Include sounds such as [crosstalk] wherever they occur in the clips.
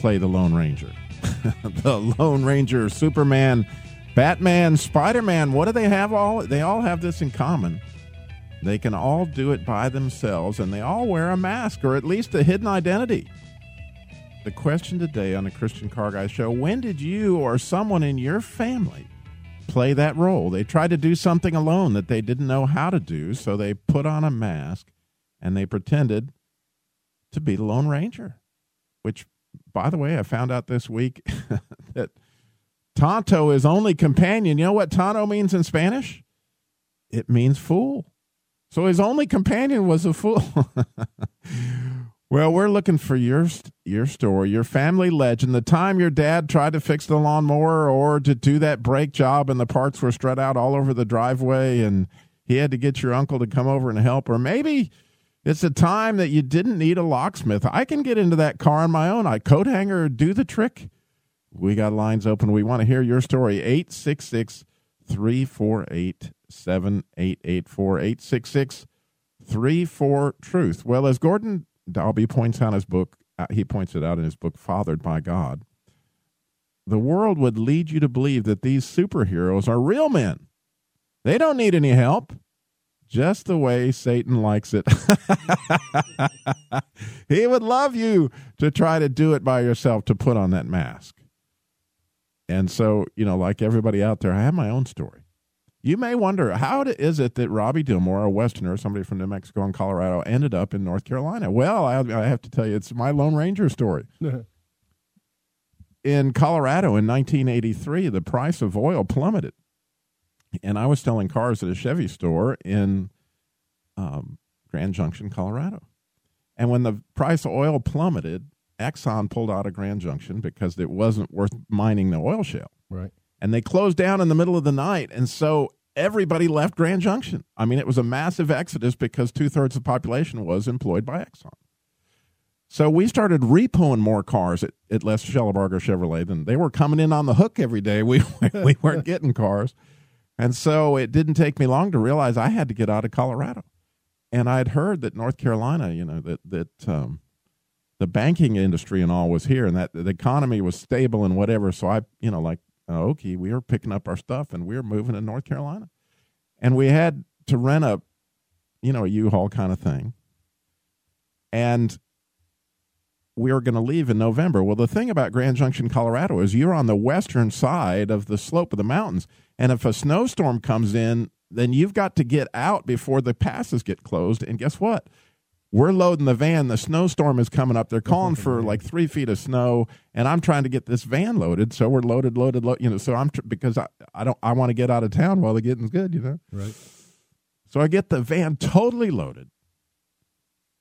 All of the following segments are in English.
play the Lone Ranger? [laughs] the Lone Ranger, Superman, Batman, Spider Man. What do they have all? They all have this in common. They can all do it by themselves and they all wear a mask or at least a hidden identity. The question today on the Christian Car Guy Show when did you or someone in your family play that role? They tried to do something alone that they didn't know how to do, so they put on a mask and they pretended to be the Lone Ranger, which, by the way, I found out this week [laughs] that Tonto is only companion. You know what Tonto means in Spanish? It means fool. So his only companion was a fool. [laughs] well, we're looking for your your story, your family legend, the time your dad tried to fix the lawnmower or to do that brake job and the parts were spread out all over the driveway and he had to get your uncle to come over and help or maybe it's a time that you didn't need a locksmith. I can get into that car on my own. I coat hanger do the trick. We got lines open. We want to hear your story. 866 348 7884 866 34 Truth. Well, as Gordon Dalbey points out in his book, uh, he points it out in his book, Fathered by God, the world would lead you to believe that these superheroes are real men. They don't need any help just the way Satan likes it. [laughs] he would love you to try to do it by yourself to put on that mask. And so, you know, like everybody out there, I have my own story. You may wonder how is it that Robby Dilmore, a Westerner, somebody from New Mexico and Colorado, ended up in North Carolina? Well, I, I have to tell you, it's my Lone Ranger story. [laughs] in Colorado in 1983, the price of oil plummeted and I was selling cars at a Chevy store in um, Grand Junction, Colorado. And when the price of oil plummeted, Exxon pulled out of Grand Junction because it wasn't worth mining the oil shale. Right. And they closed down in the middle of the night. And so everybody left Grand Junction. I mean, it was a massive exodus because two thirds of the population was employed by Exxon. So we started repoing more cars at, at Les Schellebarger Chevrolet than they were coming in on the hook every day. We, [laughs] we weren't [laughs] getting cars. And so it didn't take me long to realize I had to get out of Colorado. And I'd heard that North Carolina, you know, that that um, the banking industry and all was here, and that the economy was stable and whatever. So I, you know, like okay, we were picking up our stuff and we were moving to North Carolina, and we had to rent a, you know, a U-Haul kind of thing. And we were going to leave in November. Well, the thing about Grand Junction, Colorado is you're on the western side of the slope of the mountains. And if a snowstorm comes in, then you've got to get out before the passes get closed. And guess what? We're loading the van. The snowstorm is coming up. They're calling for like three feet of snow, and I'm trying to get this van loaded. So we're loaded, loaded, loaded. You know, so I'm tr- because I, I don't I want to get out of town while the getting's good. You know, right. So I get the van totally loaded,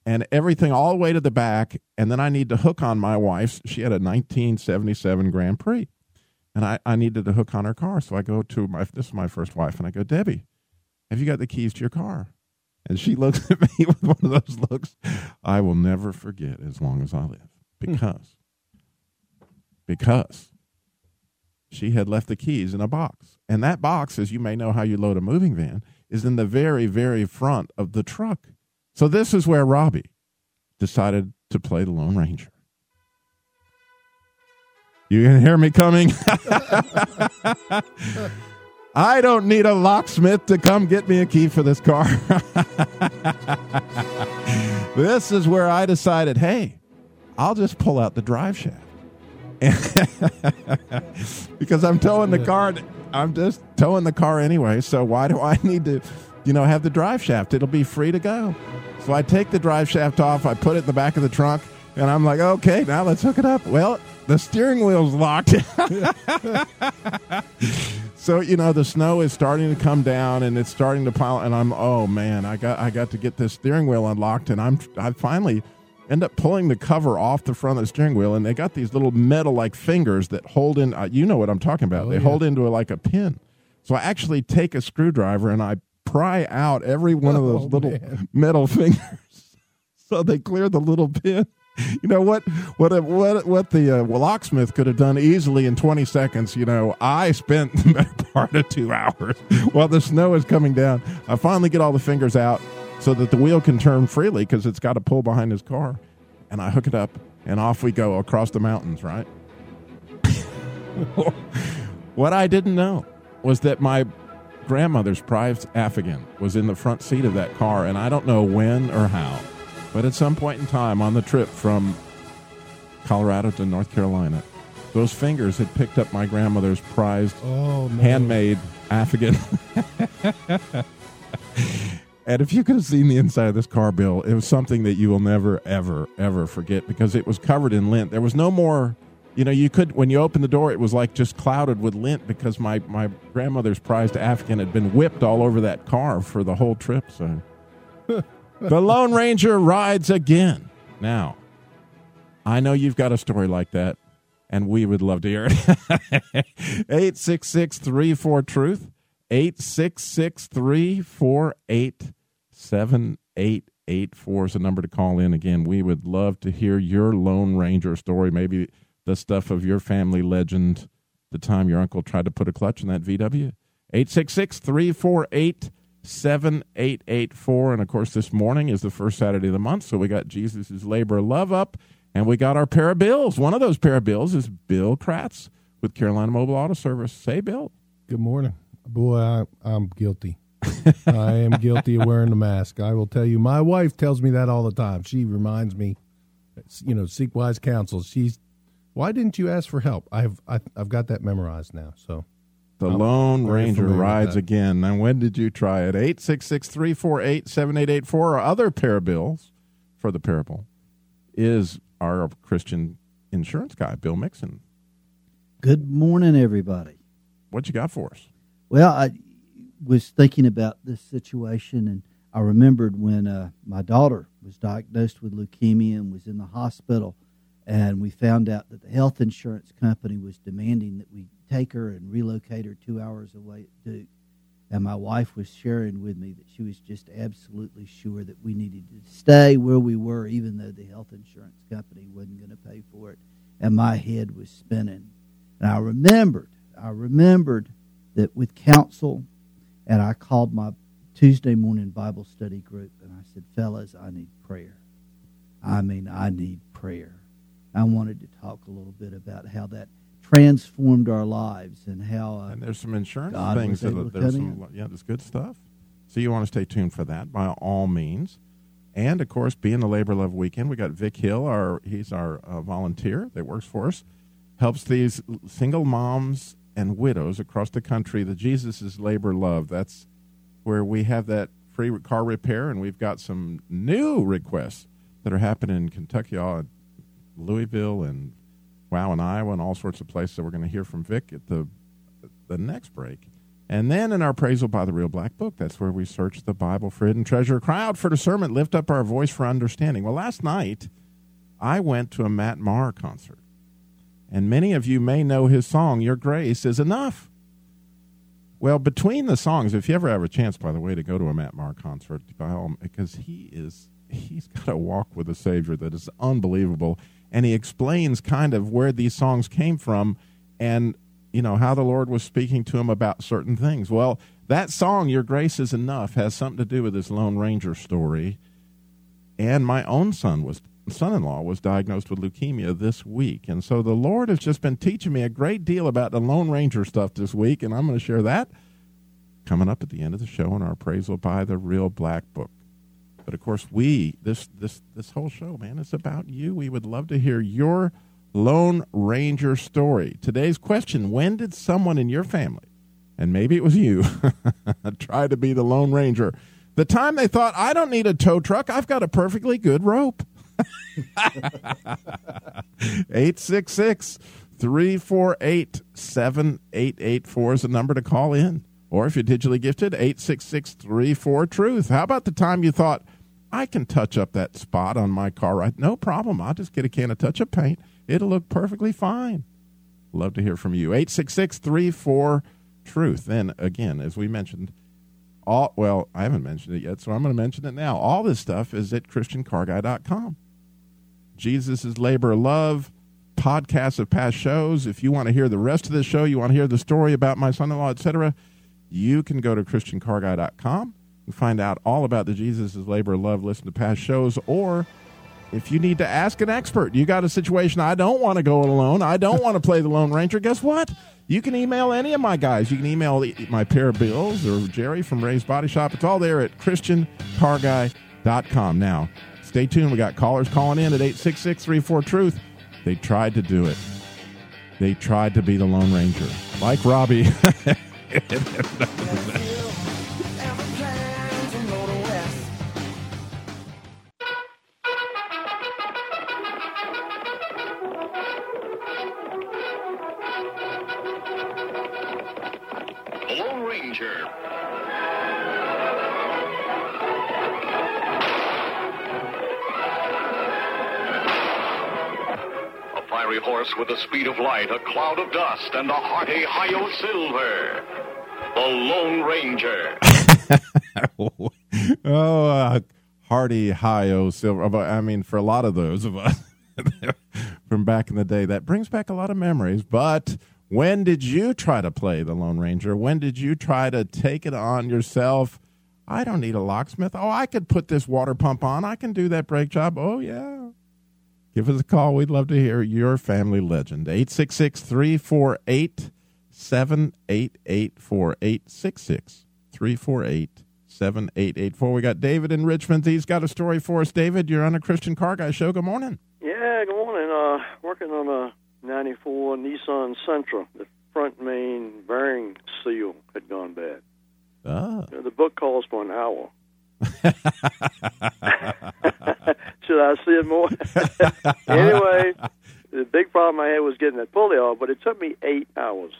and everything all the way to the back. And then I need to hook on my wife's. She had a 1977 Grand Prix, and I, I needed to hook on her car. So I go to my this is my first wife, and I go, Debbie, have you got the keys to your car? And she [laughs] looks at me with one of those looks I will never forget as long as I live, hmm. because because she had left the keys in a box, and that box, as you may know, how you load a moving van, is in the very very front of the truck. So this is where Robby decided to play the Lone Ranger. You can hear me coming. [laughs] I don't need a locksmith to come get me a key for this car. [laughs] this is where I decided, hey, I'll just pull out the drive shaft. [laughs] because I'm towing the car, I'm just towing the car anyway. So why do I need to, you know, have the drive shaft? It'll be free to go. So I take the drive shaft off, I put it in the back of the trunk, and I'm like, okay, now let's hook it up. Well, the steering wheel's locked. [laughs] so you know the snow is starting to come down and it's starting to pile and i'm oh man i got i got to get this steering wheel unlocked and i'm i finally end up pulling the cover off the front of the steering wheel, and they got these little metal like fingers that hold in. Uh, you know what I'm talking about? Oh, they yeah. hold into a, like a pin. So I actually take a screwdriver and I pry out every one of those Oh, little man. metal [laughs] fingers, so they clear the little pin. You know what? What what what the uh, locksmith could have done easily in 20 seconds. You know, I spent [laughs] the better part of two hours while the snow is coming down. I finally get all the fingers out so that the wheel can turn freely because it's got to pull behind his car, and I hook it up, and off we go across the mountains. Right. [laughs] what I didn't know was that my grandmother's prized Afghan was in the front seat of that car, and I don't know when or how, but at some point in time on the trip from Colorado to North Carolina, those fingers had picked up my grandmother's prized Oh, no. handmade Afghan. [laughs] and if you could have seen the inside of this car, Bill, it was something that you will never, ever, ever forget because it was covered in lint. There was no more, you know, you could, when you opened the door, it was like just clouded with lint because my, my grandmother's prized Afghan had been whipped all over that car for the whole trip. So [laughs] the Lone Ranger rides again. Now, I know you've got a story like that and we would love to hear it. [laughs] 866 34 Truth, 866 348 7884 is the number to call in. Again, we would love to hear your Lone Ranger story, maybe the stuff of your family legend, the time your uncle tried to put a clutch in that VW. 866 348 7884. And of course, this morning is the first Saturday of the month, so we got Jesus' Labor Love Up. And we got our pair of bills. One of those pair of bills is Bill Kratz with Carolina Mobile Auto Service. Say, Bill. Good morning. Boy, I, I'm guilty. I am [laughs] guilty of wearing the mask. I will tell you, my wife tells me that all the time. She reminds me, you know, seek wise counsel. She's, why didn't you ask for help? I've I, I've got that memorized now. So The I'm Lone Ranger rides again. Now, when did you try it? 866 348 7884 or other parables for the parable is our Christian insurance guy, Bill Mixon. Good morning, everybody. What you got for us? Well, I was thinking about this situation, and I remembered when uh, my daughter was diagnosed with leukemia and was in the hospital, and we found out that the health insurance company was demanding that we take her and relocate her two hours away at Duke. And my wife was sharing with me that she was just absolutely sure that we needed to stay where we were, even though the health insurance company wasn't going to pay for it. And my head was spinning. And I remembered, I remembered that with counsel, and I called my Tuesday morning Bible study group, and I said, "Fellas, I need prayer. I mean, I need prayer." I wanted to talk a little bit about how that transformed our lives and how uh, And there's some insurance God things. That, to there's some, yeah, there's good stuff. So you want to stay tuned for that by all means. And of course, being the Labor Love Weekend, we got Vic Hill. Our he's our uh, volunteer that works for us, helps these single moms and widows across the country. The Jesus is Labor Love. That's where we have that free car repair, and we've got some new requests that are happening in Kentucky, uh, Louisville, and wow, in Iowa, and all sorts of places. So we're going to hear from Vic at the the next break. And then in our appraisal by the Real Black Book, that's where we search the Bible for hidden treasure. Cry out for discernment, lift up our voice for understanding. Well, last night I went to a Matt Maher concert, and many of you may know his song, Your Grace is Enough. Well, between the songs, if you ever have a chance, by the way, to go to a Matt Maher concert, because he is he's got a walk with the Savior that is unbelievable, and he explains kind of where these songs came from, and you know how the Lord was speaking to him about certain things. Well, that song, "Your Grace Is Enough," has something to do with this Lone Ranger story, and my own son was son-in-law was diagnosed with leukemia this week. And so the lord has just been teaching me a great deal about the lone ranger stuff this week and i'm going to share that coming up at the end of the show in our appraisal by the real black book but of course we this this this whole show man is about you. We would love to hear your lone ranger story. Today's question when did someone in your family and maybe it was you [laughs] try to be the lone ranger? The time they thought i don't need a tow truck. I've got a perfectly good rope. [laughs] 866 348 7884 is the number to call in. Or if you're digitally gifted, 866 34 Truth. How about the time you thought, I can touch up that spot on my car right. No problem. I'll just get a can of touch up paint. It'll look perfectly fine. Love to hear from you. 866 34 Truth. And again, as we mentioned, all well, I haven't mentioned it yet, so I'm going to mention it now. All this stuff is at ChristianCarGuy.com. Jesus is labor of love, podcasts of past shows. If you want to hear the rest of the show, you want to hear the story about my son-in-law, etc., you can go to ChristianCarGuy.com find out all about the Jesus is labor of love. Listen to past shows, or if you need to ask an expert, you got a situation, I don't want to go it alone, I don't want to play the Lone Ranger, guess what? You can email any of my guys. You can email my pair of bills or Jerry from Ray's Body Shop. It's all there at ChristianCarGuy.com. Now, stay tuned. We got callers calling in at 866 34 Truth. They tried to do it. They tried to be the Lone Ranger. Like Robby. [laughs] with the speed of light, a cloud of dust, and a hearty Hi-Yo Silver. The Lone Ranger. [laughs] oh, uh, Hardy Hi-Yo Silver. I mean, for a lot of those of us [laughs] from back in the day, that brings back a lot of memories. But when did you try to play the Lone Ranger? When did you try to take it on yourself? I don't need a locksmith. Oh, I could put this water pump on. I can do that brake job. Oh, yeah. Give us a call. We'd love to hear your family legend. 866 348 7884. 866 348 7884. We got David in Richmond. He's got a story for us. David, you're on a Christian Car Guy show. Good morning. Yeah, good morning. Uh, working on a 94 Nissan Sentra. The front main bearing seal had gone bad. Ah. You know, the book calls for an hour. [laughs] [laughs] Should I see it more? [laughs] anyway, the big problem I had was getting that pulley off, but it took me eight hours.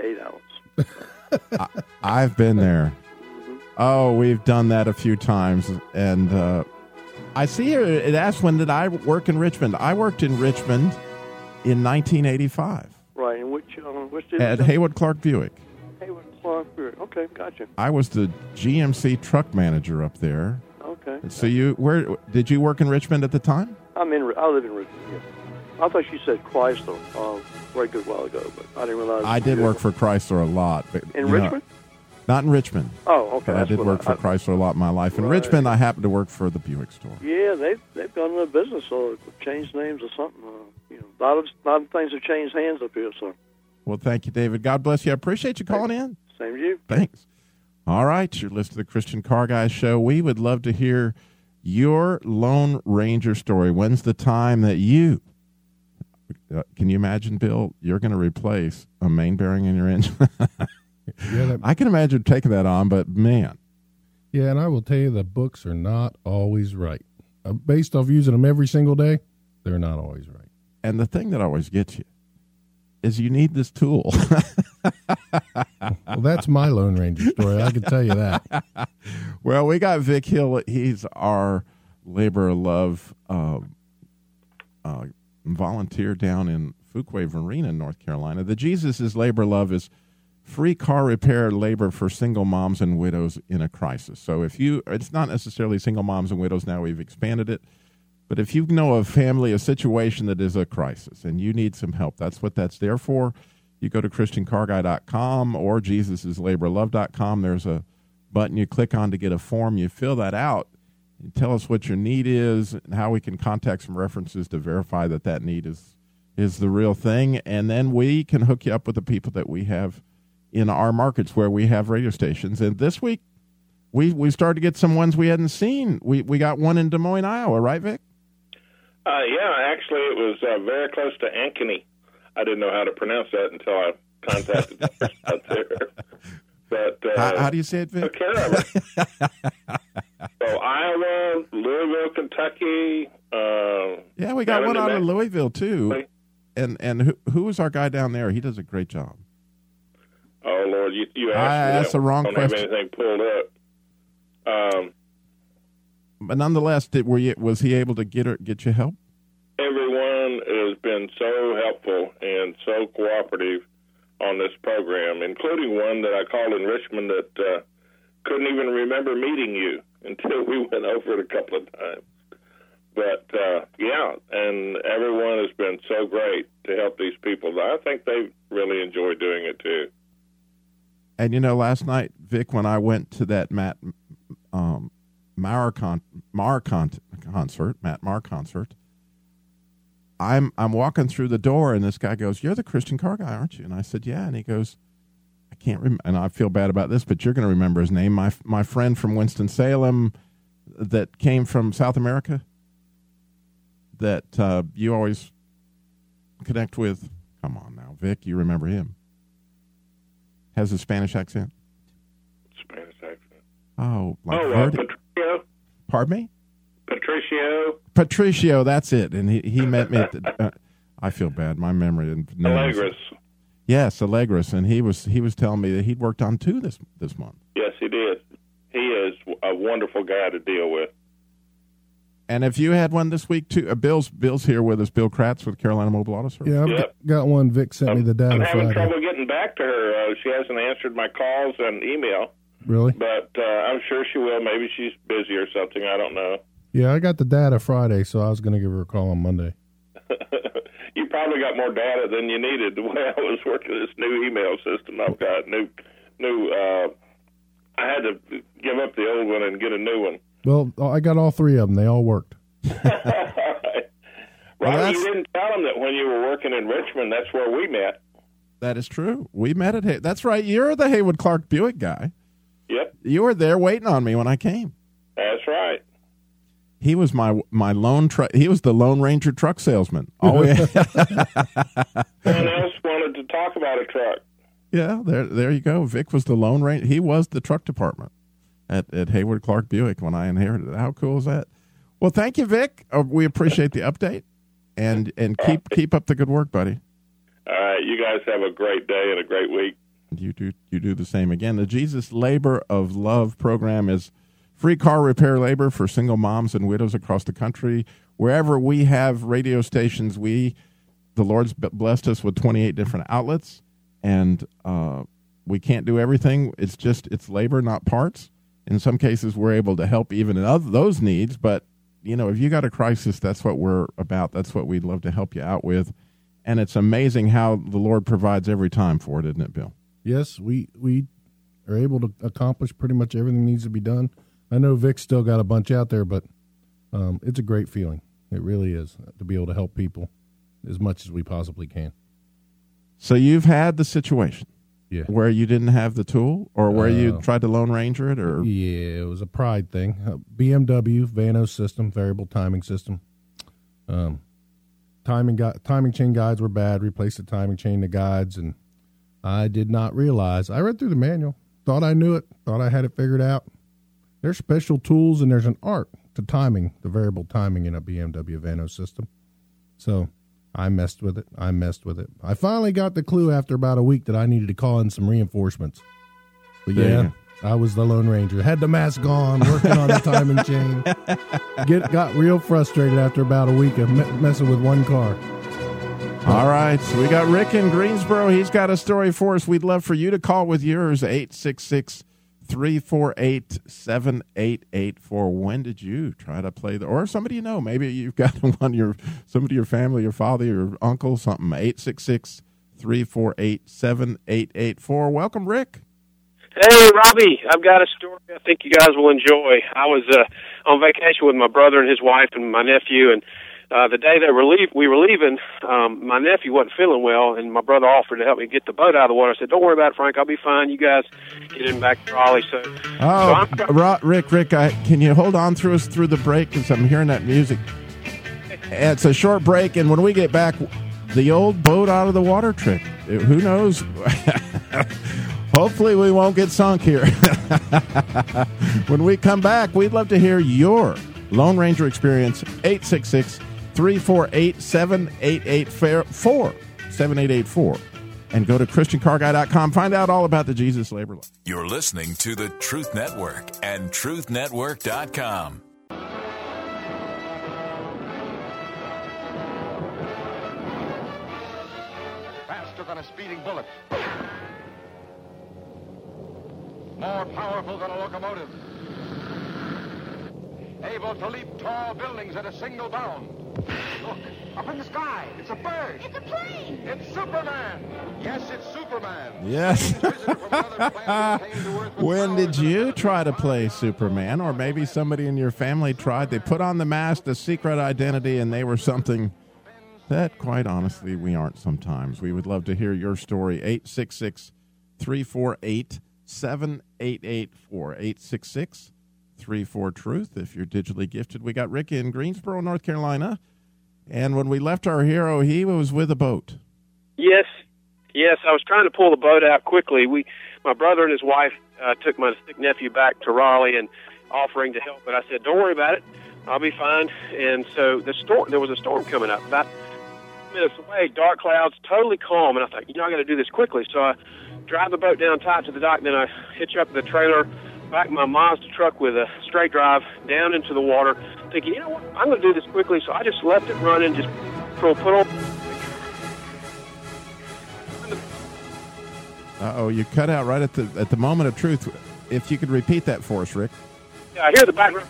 Eight hours. [laughs] I've been there. Oh, we've done that a few times. And uh, I see here it asks when did I work in Richmond? I worked in Richmond in 1985 Right, and which um, which did at Haywood Clark Buick. Hayward Clark. Buick. Okay, gotcha. I was the GMC truck manager up there. Okay. So you where did you work in Richmond at the time? I'm in. I live in Richmond. Yeah. I thought you said Chrysler uh, a good while ago, but I didn't realize. I did work for Chrysler a lot. But, in you know, Richmond. not in Richmond. Oh, okay. But I did work for Chrysler a lot in my life. In Right. Richmond, I happened to work for the Buick store. Yeah, they've they've gone into business or changed names or something. Uh, you know, a lot of a lot of things have changed hands up here. So Well, thank you, David. God bless you. I appreciate you calling in. same to you. Thanks. All right, you're listening to the Christian Car Guy Show. We would love to hear your Lone Ranger story. When's the time that you uh, can you imagine, Bill? You're going to replace a main bearing in your engine. [laughs] Yeah, that, I can imagine taking that on, but man, yeah, and I will tell you the books are not always right. Uh, based off using them every single day, they're not always right. and the thing that always gets you is you need this tool. Well, that's my Lone Ranger story. I can tell you that. [laughs] well, we got Vic Hill. He's our labor of love uh, uh, volunteer down in Fuquay Varina, North Carolina. The Jesus is Labor Love is free car repair labor for single moms and widows in a crisis. So if you, it's not necessarily single moms and widows now, we've expanded it. But if you know a family, a situation that is a crisis and you need some help, that's what that's there for. You go to ChristianCarGuy.com or JesusIsLaborLove.com. There's a button you click on to get a form. You fill that out. and tell us what your need is and how we can contact some references to verify that that need is is the real thing. And then we can hook you up with the people that we have in our markets where we have radio stations. And this week, we we started to get some ones we hadn't seen. We we got one in Des Moines, Iowa, right, Vic? Uh, yeah, actually, it was uh, very close to Ankeny. I didn't know how to pronounce that until I contacted the person out there. [laughs] But uh, how, how do you say it, Vic? took care [laughs] so Iowa, Louisville, Kentucky. Uh, Yeah, we got one out New of Louisville too. And and who who is our guy down there? He does a great job. oh Lord, you, you asked I me asked that the wrong I don't question. have anything pulled up. Um, but nonetheless, did, were you, was he able to get her, get you help? Everyone has been so helpful and so cooperative on this program, including one that I called in Richmond that uh, couldn't even remember meeting you [laughs] until we went over it a couple of times. But uh, yeah, and everyone has been so great to help these people. I think they really enjoy doing it too. And you know, last night, Vic, when I went to that Matt um, Maher, con- Maher con- concert, Matt Maher concert, I'm I'm walking through the door, and this guy goes, "You're the Christian car guy, aren't you?" And I said, "Yeah." And he goes, "I can't remember." And I feel bad about this, but you're going to remember his name. My my friend from Winston Salem, that came from South America. That uh, you always connect with. Come on now, Vic, you remember him? Has a Spanish accent. Spanish accent. Oh, like oh, uh, Patricio. pardon me, Patricio Patricio. That's it, and he he met me. At the, uh, I feel bad. My memory and names. Allegris. Yes, Allegris, and he was he was telling me that he'd worked on two this this month. Yes, he did. He is a wonderful guy to deal with. And if you had one this week too, uh, Bill's Bill's here with us. Bill Kratz with Carolina Mobile Auto Service. Yeah, I've Yep. got, got one. Vic sent me the data. I'm data having Friday. trouble getting back to her. Uh, she hasn't answered my calls and email, Really? but uh, I'm sure she will. Maybe she's busy or something. I don't know. Yeah, I got the data Friday, so I was going to give her a call on Monday. [laughs] you probably got more data than you needed. [laughs] The way I was working this new email system, I've got new, new. Uh, I had to give up the old one and get a new one. Well, I got all three of them. They all worked. [laughs] Robby, that's- you didn't tell them that when you were working in Richmond, that's where we met. That is true. We met at Hay- that's right. You're the Haywood Clark Buick guy. Yep, You were there waiting on me when I came. that's right. He was my my lone truck. He was the Lone Ranger truck salesman. [laughs] Oh yeah, Someone else wanted to talk about a truck. yeah. There there you go. Vic was the Lone Ranger. He was the truck department at at Hayward Clark Buick when I inherited it. How cool is that? Well, thank you, Vic. Uh, we appreciate the update, and and keep keep up the good work, buddy. All right, you guys have a great day and a great week. You do you do the same again. The Jesus Labor of Love program is free car repair labor for single moms and widows across the country. Wherever we have radio stations, we the Lord's blessed us with 28 different outlets, and uh, we can't do everything. It's just it's labor, not parts. In some cases, we're able to help even in other, those needs. But you know, if you got a crisis, that's what we're about. That's what we'd love to help you out with. And it's amazing how the Lord provides every time for it, isn't it, Bill? Yes, we we are able to accomplish pretty much everything needs to be done. I know Vic's still got a bunch out there, but um, it's a great feeling. It really is to be able to help people as much as we possibly can. So you've had the situation Yeah. where you didn't have the tool, or where you Uh, tried to Lone Ranger it, or Yeah, it was a pride thing. Uh, BMW Vanos system, variable timing system. Um, timing gui- timing chain guides were bad. Replaced the timing chain to guides, and I did not realize. I read through the manual, thought I knew it, thought I had it figured out. There's special tools and there's an art to timing the variable timing in a BMW Vanos system. So I messed with it. I messed with it. I finally got the clue after about a week that I needed to call in some reinforcements. But yeah. I was the Lone Ranger. Had the mask on, working on the timing chain. [laughs] Get got real frustrated after about a week of me- messing with one car. All right, we got Rick in Greensboro. He's got a story for us. We'd love for you to call with yours 866 348 7884. When did you try to play the, or somebody you know, maybe you've got [laughs] one, your somebody, your family, your father, your uncle, something. 866 348 7884. Welcome, Rick. Hey, Robby, I've got a story I think you guys will enjoy. I was uh, on vacation with my brother and his wife and my nephew, and uh, the day they were leave, we were leaving, um, my nephew wasn't feeling well, and my brother offered to help me get the boat out of the water. I said, "Don't worry about it, Frank. I'll be fine. You guys get in back to Raleigh." So, so Oh, I'm, Ro- Rick, Rick, I, can you hold on through us through the break? Because I'm hearing that music. It's a short break, and when we get back, the old boat out of the water trick. Who knows? [laughs] Hopefully, we won't get sunk here. [laughs] when we come back, we'd love to hear your Lone Ranger experience. 866 348 7884 7884 and go to christiancarguy.com find out all about the Jesus labor law. You're listening to the Truth Network and truthnetwork.com. Faster than a speeding bullet. More powerful than a locomotive Able to leap tall buildings at a single bound. Look, up in the sky. It's a bird. It's a plane. It's Superman. Yes, it's Superman. Yes. [laughs] when did you try to play Superman? Or maybe somebody in your family tried? They put on the mask, the secret identity, and they were something that, quite honestly, we aren't sometimes. We would love to hear your story. 866 348 7884. 866 34 Truth if you're digitally gifted. We got Rick in Greensboro, North Carolina. And when we left our hero, he was with a boat. Yes, yes. I was trying to pull the boat out quickly. We, my brother and his wife, uh, took my sick nephew back to Raleigh and offering to help. But I said, "Don't worry about it. I'll be fine." And so the storm, there was a storm coming up about minutes away, dark clouds, totally calm. And I thought, you know, I got to do this quickly. So I drive the boat down tight to the dock. and Then I hitch up the trailer, back my Mazda truck with a straight drive down into the water, thinking, you know what, I'm going to do this quickly. So I just left it running, just put on. Uh oh, you cut out right at the at the moment of truth. If you could repeat that for us, Rick. Yeah, I hear the background.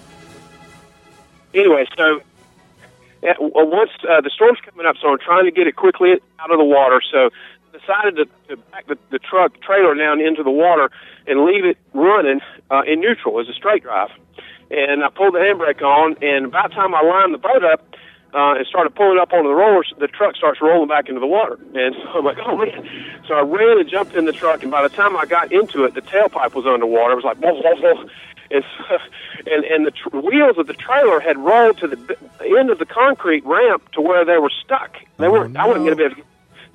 Anyway, so yeah, once uh, the storm's coming up, so I'm trying to get it quickly out of the water. So decided to, to back the, the truck trailer down into the water and leave it running uh, in neutral as a straight drive. And I pulled the handbrake on, and about the time I lined the boat up uh, and started pulling up onto the rollers, the truck starts rolling back into the water. And [laughs] so I'm like, oh man! So I ran and jumped in the truck, and by the time I got into it, the tailpipe was underwater. It was like, whoa, whoa, whoa. And, so, [laughs] and and the tr- wheels of the trailer had rolled to the b- end of the concrete ramp to where they were stuck. They weren't. I wasn't going to be able to.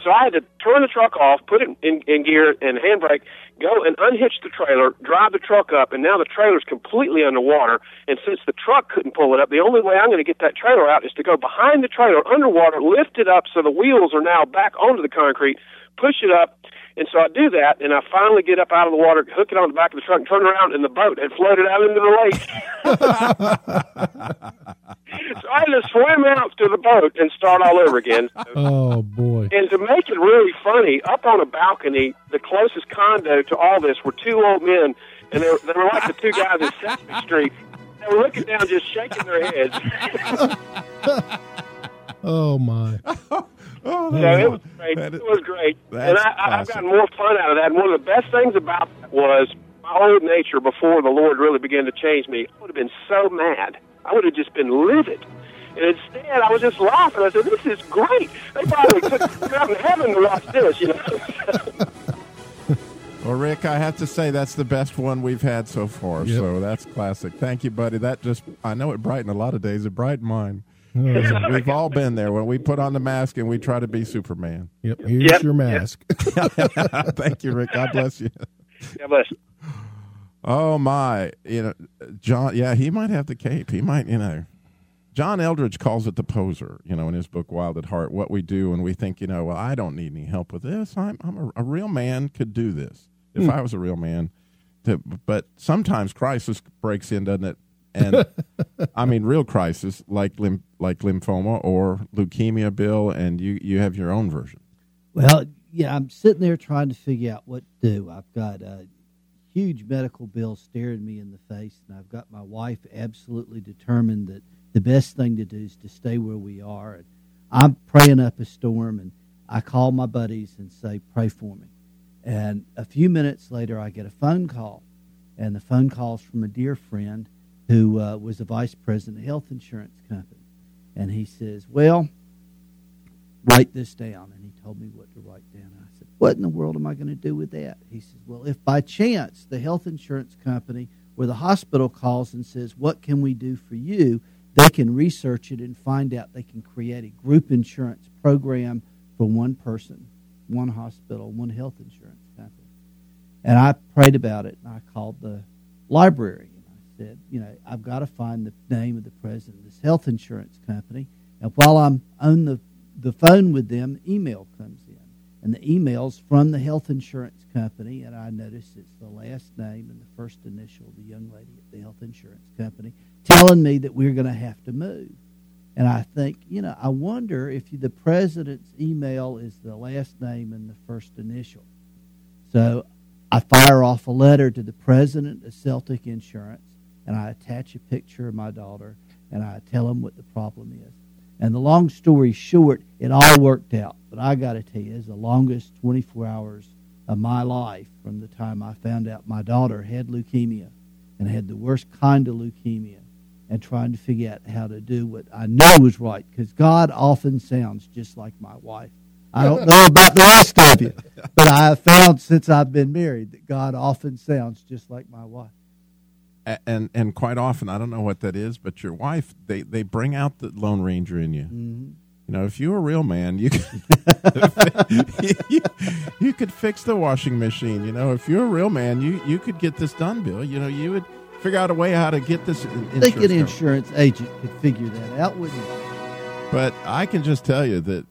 So I had to turn the truck off, put it in, in gear and handbrake, go and unhitch the trailer, drive the truck up, and now the trailer's completely underwater. And since the truck couldn't pull it up, the only way I'm going to get that trailer out is to go behind the trailer underwater, lift it up so the wheels are now back onto the concrete, push it up, and so I do that, and I finally get up out of the water, hook it on the back of the truck, and turn around, and the boat had floated out into the lake. [laughs] so I had to swim out to the boat and start all over again. Oh boy! And to make it really funny, up on a balcony, the closest condo to all this were two old men, and they were, they were like the two guys in Sesame Street. They were looking down, just shaking their heads. [laughs] Oh my! [laughs] Oh, So it was great. That is- it was great, and I, I, I've classic. gotten more fun out of that. And one of the best things about that was my old nature before the Lord really began to change me. I would have been so mad. I would have just been livid. And instead, I was just laughing. I said, "This is great. They probably took me out in heaven to watch this." You know. [laughs] Well, Rick, I have to say that's the best one we've had so far. Yep. So that's classic. Thank you, buddy. That just I know it brightened a lot of days. It brightened mine. We've all been there when we put on the mask and we try to be Superman. yep. Here's Yep, your yep. mask. [laughs] [laughs] Thank you, Rick. God bless you. God bless. Oh my, you know, John. Yeah, he might have the cape. He might, you know. John Eldredge calls it the poser. You know, in his book Wild at Heart, what we do when we think, you know, well, I don't need any help with this. I'm, I'm a, a real man could do this if hmm. I was a real man. To, but sometimes crisis breaks in, doesn't it? And I mean, real crisis like like lymphoma or leukemia, Bill, and you you have your own version. Well, yeah, I'm sitting there trying to figure out what to do. I've got a huge medical bill staring me in the face, and I've got my wife absolutely determined that the best thing to do is to stay where we are. And I'm praying up a storm, and I call my buddies and say, "Pray for me." And a few minutes later, I get a phone call, and the phone call's from a dear friend who uh, was the vice president of a health insurance company, and he says, "Well." write this down. And he told me what to write down. I said, What in the world am I going to do with that? He says, Well, if by chance the health insurance company or the hospital calls and says, What can we do for you? They can research it and find out they can create a group insurance program for one person, one hospital, one health insurance company. And I prayed about it and I called the library said, You know, I've got to find the name of the president of this health insurance company. And while I'm on the the phone with them, email comes in. And the email's from the health insurance company, and I notice it's the last name and the first initial of the young lady at the health insurance company telling me that we're going to have to move. And I think, you know, I wonder if the president's email is the last name and the first initial. So I fire off a letter to the president of Celtic Insurance, and I attach a picture of my daughter, and I tell them what the problem is. And the long story short, it all worked out. But I got to tell you, it's the longest 24 hours of my life from the time I found out my daughter had leukemia and had the worst kind of leukemia and trying to figure out how to do what I know was right because God often sounds just like my wife. I don't know about the rest of you, but I have found since I've been married that God often sounds just like my wife. And and quite often, I don't know what that is, but your wife they they bring out the Lone Ranger in you. Mm-hmm. You know, if you're a real man, you could you, [laughs] you could fix the washing machine. You know, if you're a real man, you you could get this done, Bill. You know, you would figure out a way how to get this. I think an insurance agent could figure that out, wouldn't he? But I can just tell you that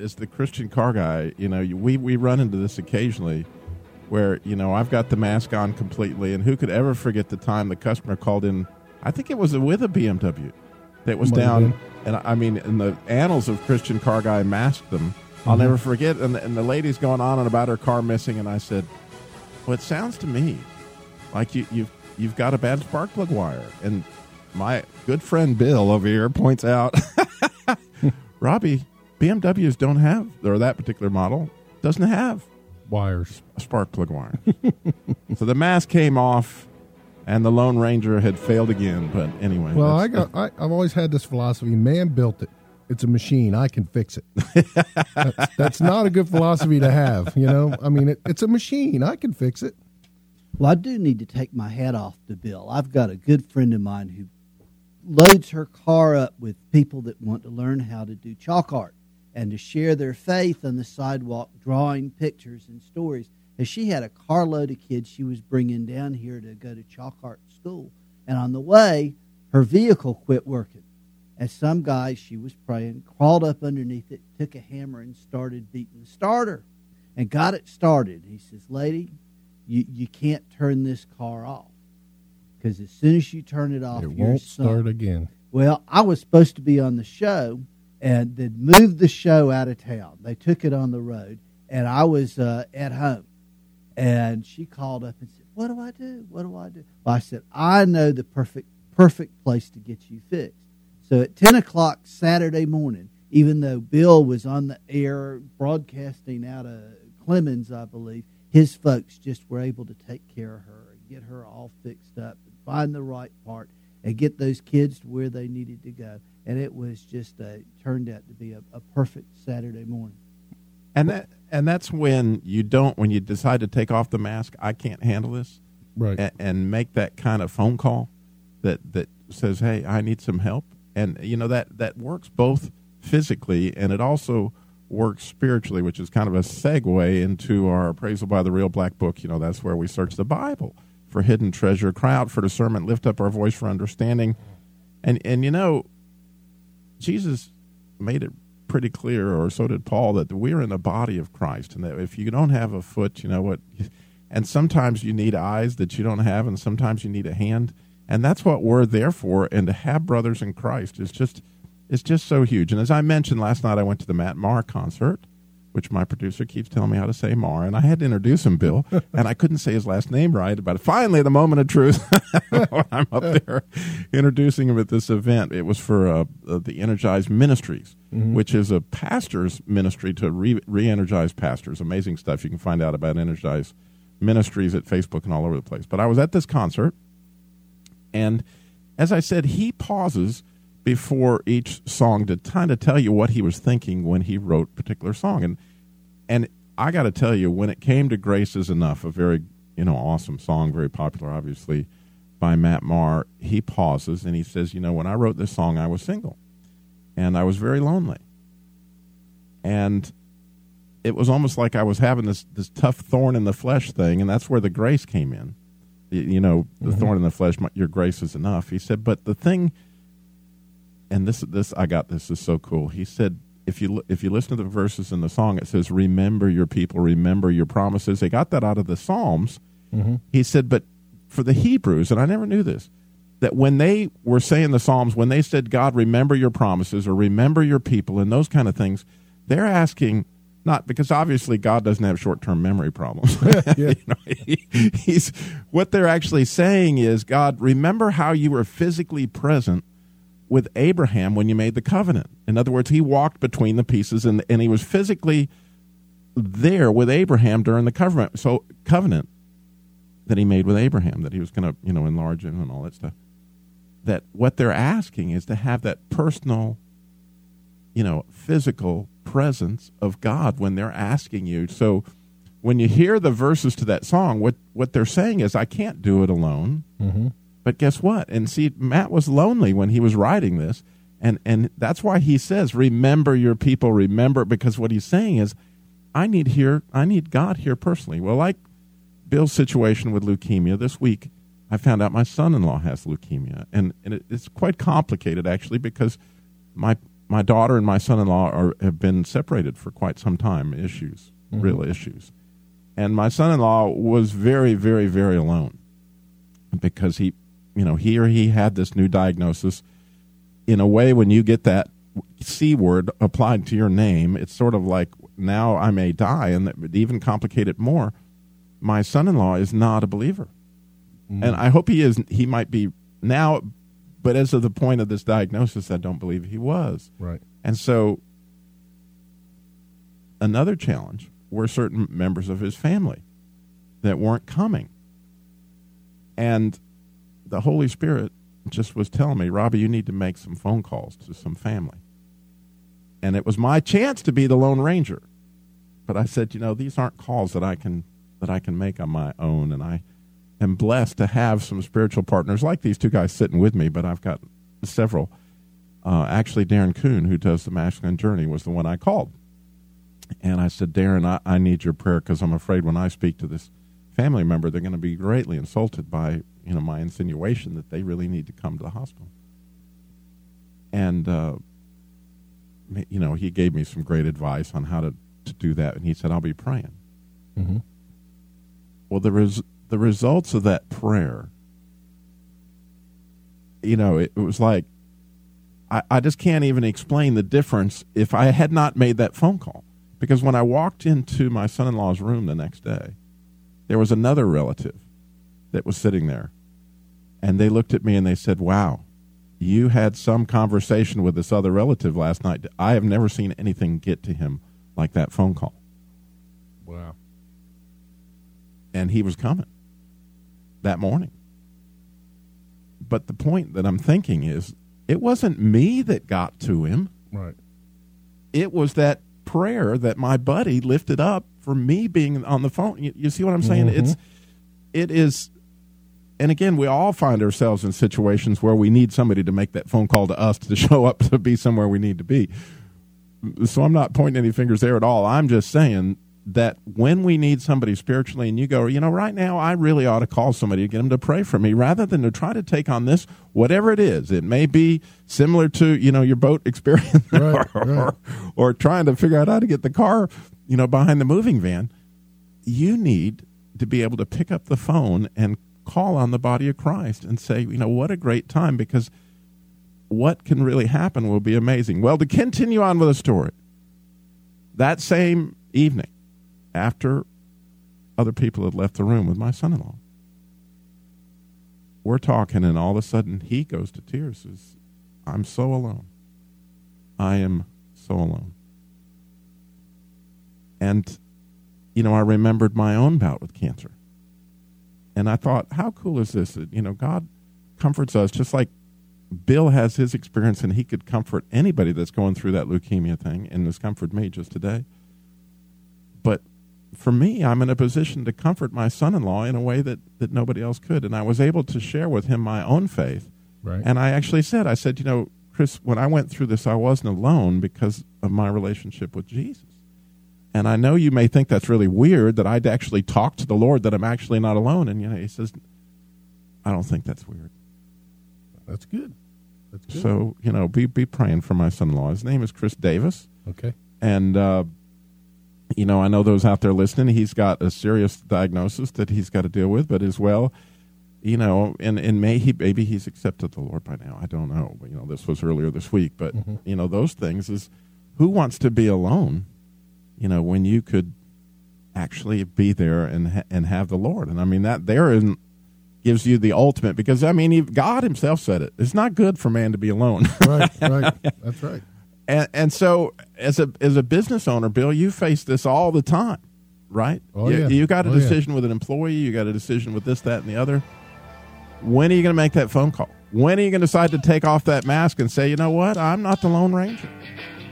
as the Christian car guy, you know, we we run into this occasionally, where you know I've got the mask on completely, and who could ever forget the time the customer called in? I think it was with a BMW that was Might down, and I mean, in the annals of Christian car guy masked them. I'll Mm-hmm. never forget. And the, and the lady's going on and about her car missing, and I said, "Well, it sounds to me like you you've you've got a bad spark plug wire." And my good friend Bill over here points out, [laughs] Robby, BMWs don't have, or that particular model doesn't have Wires. spark plug wire. [laughs] so the mask came off, and the Lone Ranger had failed again. But anyway, Well, I got. I, I've always had this philosophy: man built it. It's a machine. I can fix it. that's, that's not a good philosophy to have. You know, I mean, it, it's a machine. I can fix it. Well, I do need to take my hat off to Bill. I've got a good friend of mine who loads her car up with people that want to learn how to do chalk art and to share their faith on the sidewalk, drawing pictures and stories. And she had a carload of kids she was bringing down here to go to chalk art school. And on the way, her vehicle quit working. And some guy she was praying crawled up underneath it, took a hammer, and started beating the starter and got it started. He says, Lady, you, you can't turn this car off because as soon as you turn it off, it won't sunk." start again. Well, I was supposed to be on the show, and they moved the show out of town. They took it on the road, and I was uh, at home. And she called up and said, "What do I do? What do I do?" Well, I said, "I know the perfect perfect place to get you fixed." So at ten o'clock Saturday morning, even though Bill was on the air broadcasting out of Clemens, I believe his folks just were able to take care of her and get her all fixed up and find the right part and get those kids to where they needed to go. And it was just a, turned out to be a, a perfect Saturday morning. and that and that's when you don't when you decide to take off the mask. I can't handle this. Right. a- and make that kind of phone call that that says, "Hey, I need some help," and you know that that works both physically and it also works spiritually, which is kind of a segue into our appraisal by the real black book. You know, that's where we search the Bible for hidden treasure, cry out for discernment, lift up our voice for understanding, and and you know, Jesus made it pretty clear, or so did Paul, that we're in the body of Christ, and that if you don't have a foot, you know what, [laughs] and sometimes you need eyes that you don't have, and sometimes you need a hand, and that's what we're there for. And to have brothers in Christ is just, it's just so huge. And as I mentioned last night, I went to the Matt Maher concert. Which my producer keeps telling me how to say Maher, and I had to introduce him, Bill, [laughs] and I couldn't say his last name right. But finally, the moment of truth, [laughs] I'm up there introducing him at this event, it was for uh, uh, the Energized Ministries, which is a pastor's ministry to re- re-energize pastors. Amazing stuff you can find out about Energized Ministries at Facebook and all over the place. But I was at this concert, and as I said, he pauses before each song to kind of tell you what he was thinking when he wrote a particular song. And and I got to tell you, when it came to "Grace Is Enough," a very you know awesome song, very popular, obviously by Matt Maher, he pauses and he says, "You know, when I wrote this song, I was single, and I was very lonely, and." It was almost like I was having this, this tough thorn in the flesh thing, and that's where the grace came in. You, you know, the mm-hmm. thorn in the flesh, your grace is enough. He said, but the thing and this this I got this is so cool. He said if you if you listen to the verses in the song, it says remember your people, remember your promises. They got that out of the Psalms. Mm-hmm. He said, but for the Hebrews, and I never knew this, that when they were saying the Psalms, when they said, God, remember your promises or remember your people and those kind of things, they're asking, not because obviously God doesn't have short term memory problems. [laughs] [laughs] you know, he, he's, what they're actually saying is, God, remember how you were physically present with Abraham when you made the covenant. In other words, he walked between the pieces and, and he was physically there with Abraham during the covenant. So covenant that he made with Abraham, that he was going to, you know, enlarge him and all that stuff. That what they're asking is to have that personal, you know, physical presence of God when they're asking you. So when you hear the verses to that song, what what they're saying is, I can't do it alone. Mm-hmm. But guess what? And see, Matt was lonely when he was writing this, and and that's why he says, "Remember your people, remember." Because what he's saying is, I need here, I need God here personally. Well, like Bill's situation with leukemia this week, I found out my son-in-law has leukemia, and and it, it's quite complicated actually because my my daughter and my son-in-law are have been separated for quite some time. Issues, Mhm. real issues, and my son-in-law was very, very, very alone because he, you know, he or he had this new diagnosis. In a way, when you get that c word applied to your name, it's sort of like now I may die, and that would even complicate it more. My son-in-law is not a believer, mm-hmm. and I hope he is. He might be now, but as of the point of this diagnosis, I don't believe he was. Right. And so, another challenge were certain members of his family that weren't coming. And the Holy Spirit just was telling me, Robby, you need to make some phone calls to some family. And it was my chance to be the Lone Ranger. But I said, you know, these aren't calls that I can that I can make on my own and I am blessed to have some spiritual partners like these two guys sitting with me, but I've got several. Uh, actually, Darren Kuhn, who does the Masculine Journey, was the one I called. And I said, Darren, I, I need your prayer because I'm afraid when I speak to this family member, they're going to be greatly insulted by you know my insinuation that they really need to come to the hospital. And uh, you know, he gave me some great advice on how to, to do that, and he said, "I'll be praying." Mm-hmm. Well, the res- the results of that prayer, you know, it, it was like I, I just can't even explain the difference if I had not made that phone call. Because when I walked into my son in law's room the next day, there was another relative that was sitting there. And they looked at me and they said, Wow, you had some conversation with this other relative last night. I have never seen anything get to him like that phone call. Wow. And he was coming that morning. But the point that I'm thinking is it wasn't me that got to him. Right. It was that prayer that my buddy lifted up for me being on the phone. You, you see what I'm saying? Mhm. It's it is and again, we all find ourselves in situations where we need somebody to make that phone call to us to [laughs] show up to be somewhere we need to be. So I'm not pointing any fingers there at all. I'm just saying that when we need somebody spiritually and you go, you know, right now I really ought to call somebody to get them to pray for me rather than to try to take on this, whatever it is. It may be similar to, you know, your boat [laughs] experience Right, or, right. or trying to figure out how to get the car, you know, behind the moving van. You need to be able to pick up the phone and call on the body of Christ and say, you know, what a great time because what can really happen will be amazing. Well, to continue on with the story, that same evening, after other people had left the room with my son in law, we're talking, and all of a sudden he goes to tears. Says, I'm so alone. I am so alone. And, you know, I remembered my own bout with cancer. And I thought, how cool is this? That, you know, God comforts us just like Bill has his experience and he could comfort anybody that's going through that leukemia thing and has comforted me just today. But for me, I'm in a position to comfort my son in law in a way that, that nobody else could. And I was able to share with him my own faith. Right. And I actually said, I said, you know, Chris, when I went through this, I wasn't alone because of my relationship with Jesus. And I know you may think that's really weird that I'd actually talk to the Lord that I'm actually not alone. And you know, he says, I don't think that's weird. That's good. That's good. So you know, be be praying for my son-in-law. His name is Chris Davis, okay. and uh, you know, I know those out there listening. He's got a serious diagnosis that he's got to deal with, but as well, you know, and and may he maybe he's accepted the Lord by now. I don't know. But, you know, this was earlier this week, but Mm-hmm. you know, those things is who wants to be alone? You know, when you could actually be there and ha- and have the Lord. And I mean that there in gives you the ultimate because I mean God himself said it. It's not good for man to be alone. [laughs] Right, right. [laughs] That's right. and and so as a as a business owner, Bill, you face this all the time, right? Oh, you, yeah. you got a Oh, yeah. decision with an employee, you got a decision with this, that, and the other. When are you going to make that phone call? When are you going to decide to take off that mask and say, you know what, I'm not the Lone Ranger?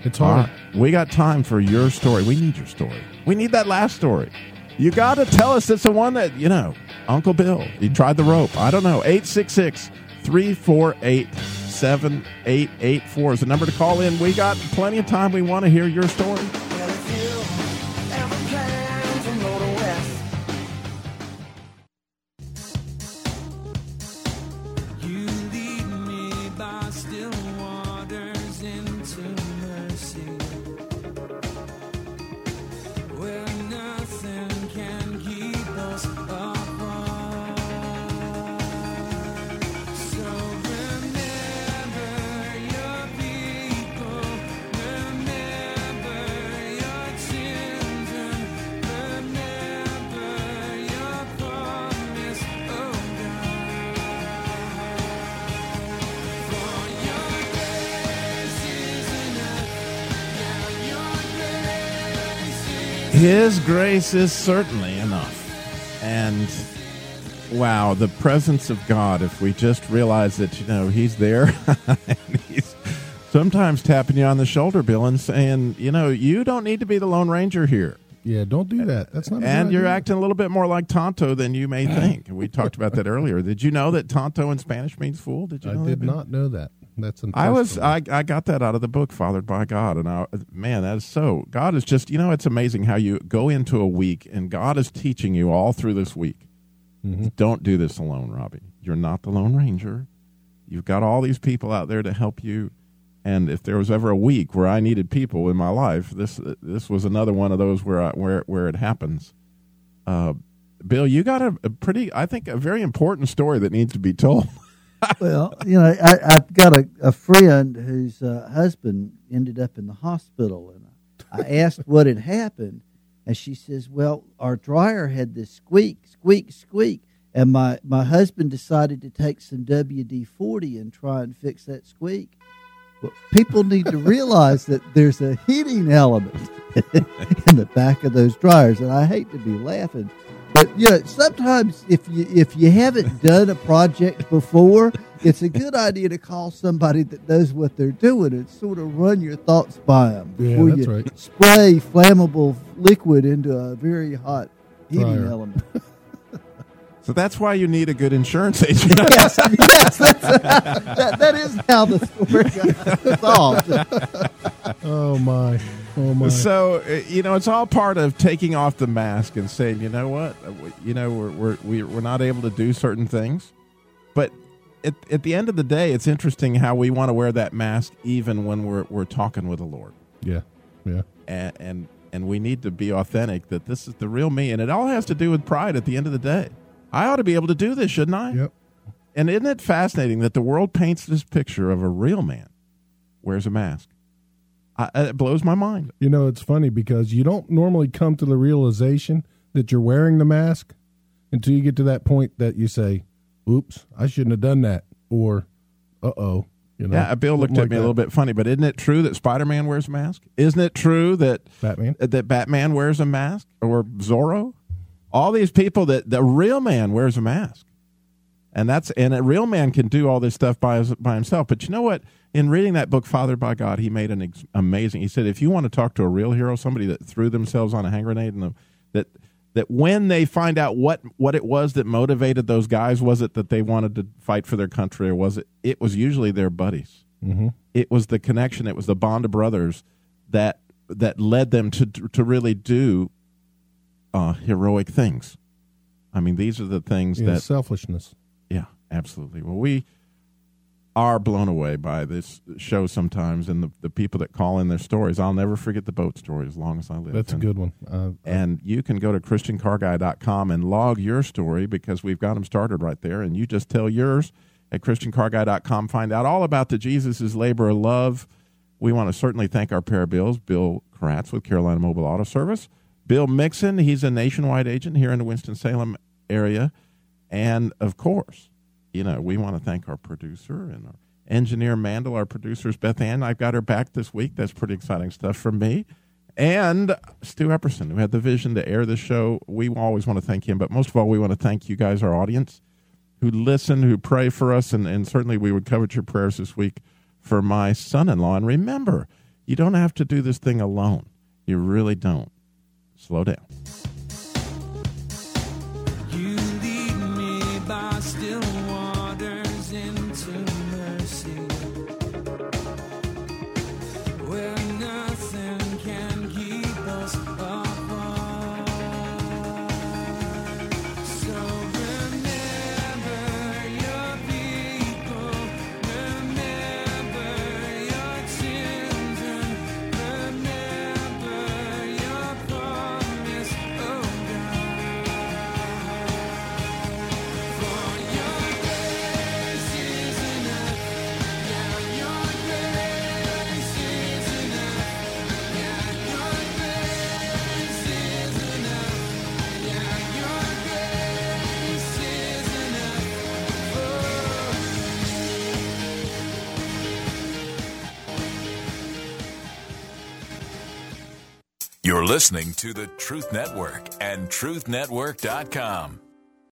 It's hard. right, we got time for your story. We need your story. We need that last story. You got to tell us it's the one that, you know, Uncle Bill, he tried the rope. I don't know. 866 348 7884 is the number to call in. We got plenty of time. We want to hear your story. His grace is certainly enough. And wow, the presence of God, if we just realize that, you know, He's there, [laughs] and He's sometimes tapping you on the shoulder, Bill, and saying, you know, you don't need to be the Lone Ranger here. Yeah, don't do that. That's not. And you're idea. acting a little bit more like Tonto than you may think. We talked about that earlier. Did you know that Tonto in Spanish means fool? Did you I know did that? Not know that. That's I was. I, I got that out of the book Fathered by God and I man that is so God is just you know it's amazing how you go into a week and God is teaching you all through this week. Mm-hmm. Don't do this alone, Robby. You're not the lone ranger. You've got all these people out there to help you and if there was ever a week where I needed people in my life, this this was another one of those where I, where where it happens. Uh, Bill, you got a, a pretty I think a very important story that needs to be told. [laughs] well, you know, I, I've got a, a friend whose uh, husband ended up in the hospital, and I asked what had happened, and she says, "Well, our dryer had this squeak, squeak, squeak, and my my husband decided to take some WD forty and try and fix that squeak." Well, people need to realize that there's a heating element [laughs] in the back of those dryers, and I hate to be laughing, but you know, sometimes if you if you haven't done a project before, it's a good idea to call somebody that knows what they're doing and sort of run your thoughts by them before that's you right. spray flammable liquid into a very hot heating element. [laughs] So that's why you need a good insurance agent. [laughs] yes, yes, that's, that, that is how the story got solved. Oh my! Oh my! So uh, you know, it's all part of taking off the mask and saying, you know what, Uh, you know, we're we're we- we're not able to do certain things, but at at the end of the day, it's interesting how we want to wear that mask even when we're we're talking with the Lord, yeah, yeah. and and and we need to be authentic that this is the real me, and it all has to do with pride. At the end of the day, I ought to be able to do this, shouldn't I? Yep. And isn't it fascinating that the world paints this picture of a real man wears a mask? I, it blows my mind. You know, it's funny because you don't normally come to the realization that you're wearing the mask until you get to that point that you say, "Oops, I shouldn't have done that," or "Uh oh." You know, Yeah, Bill looked at like me a little bit funny, but isn't it true that Spider Man wears a mask? Isn't it true that Batman. that Batman wears a mask or Zorro? All these people that the real man wears a mask, and that's and a real man can do all this stuff by his, by himself. But you know what? In reading that book, Fathered by God, he made an ex- amazing. He said, if you want to talk to a real hero, somebody that threw themselves on a hand grenade, and the, that that when they find out what what it was that motivated those guys, was it that they wanted to fight for their country, or was it? It was usually their buddies. Mm-hmm. It was the connection. It was the bond of brothers that that led them to to really do uh, heroic things. I mean, these are the things Yeah, that selfishness. yeah, absolutely. Well, we are blown away by this show sometimes and the, the people that call in their stories. I'll never forget the boat story as long as I live. That's a good one. Uh, and you can go to christiancarguy.com and log your story because we've got them started right there. And you just tell yours at christiancarguy.com. Find out all about the Jesus' labor of love. We want to certainly thank our pair of bills, Bill Kratz with Carolina Mobile Auto Service, Bill Mixon, he's a nationwide agent here in the Winston-Salem area. And of course, you know, we want to thank our producer and our engineer, Mandel, our producers, Beth Ann. I've got her back this week. That's pretty exciting stuff from me. And Stu Epperson, who had the vision to air the show. We always want to thank him, but most of all, we want to thank you guys, our audience, who listen, who pray for us, and, and certainly we would covet your prayers this week for my son in law. And remember, you don't have to do this thing alone. You really don't. Slow down. Listening to the Truth Network and TruthNetwork.com.